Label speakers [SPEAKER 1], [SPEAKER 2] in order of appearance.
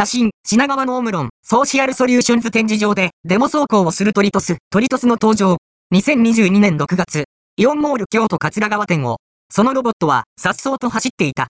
[SPEAKER 1] 写真、品川のオムロン、ソーシャルソリューションズ展示場でデモ走行をするトリトス、トリトスの登場。2022年6月、イオンモール京都桂川店を、そのロボットは、颯爽と走っていた。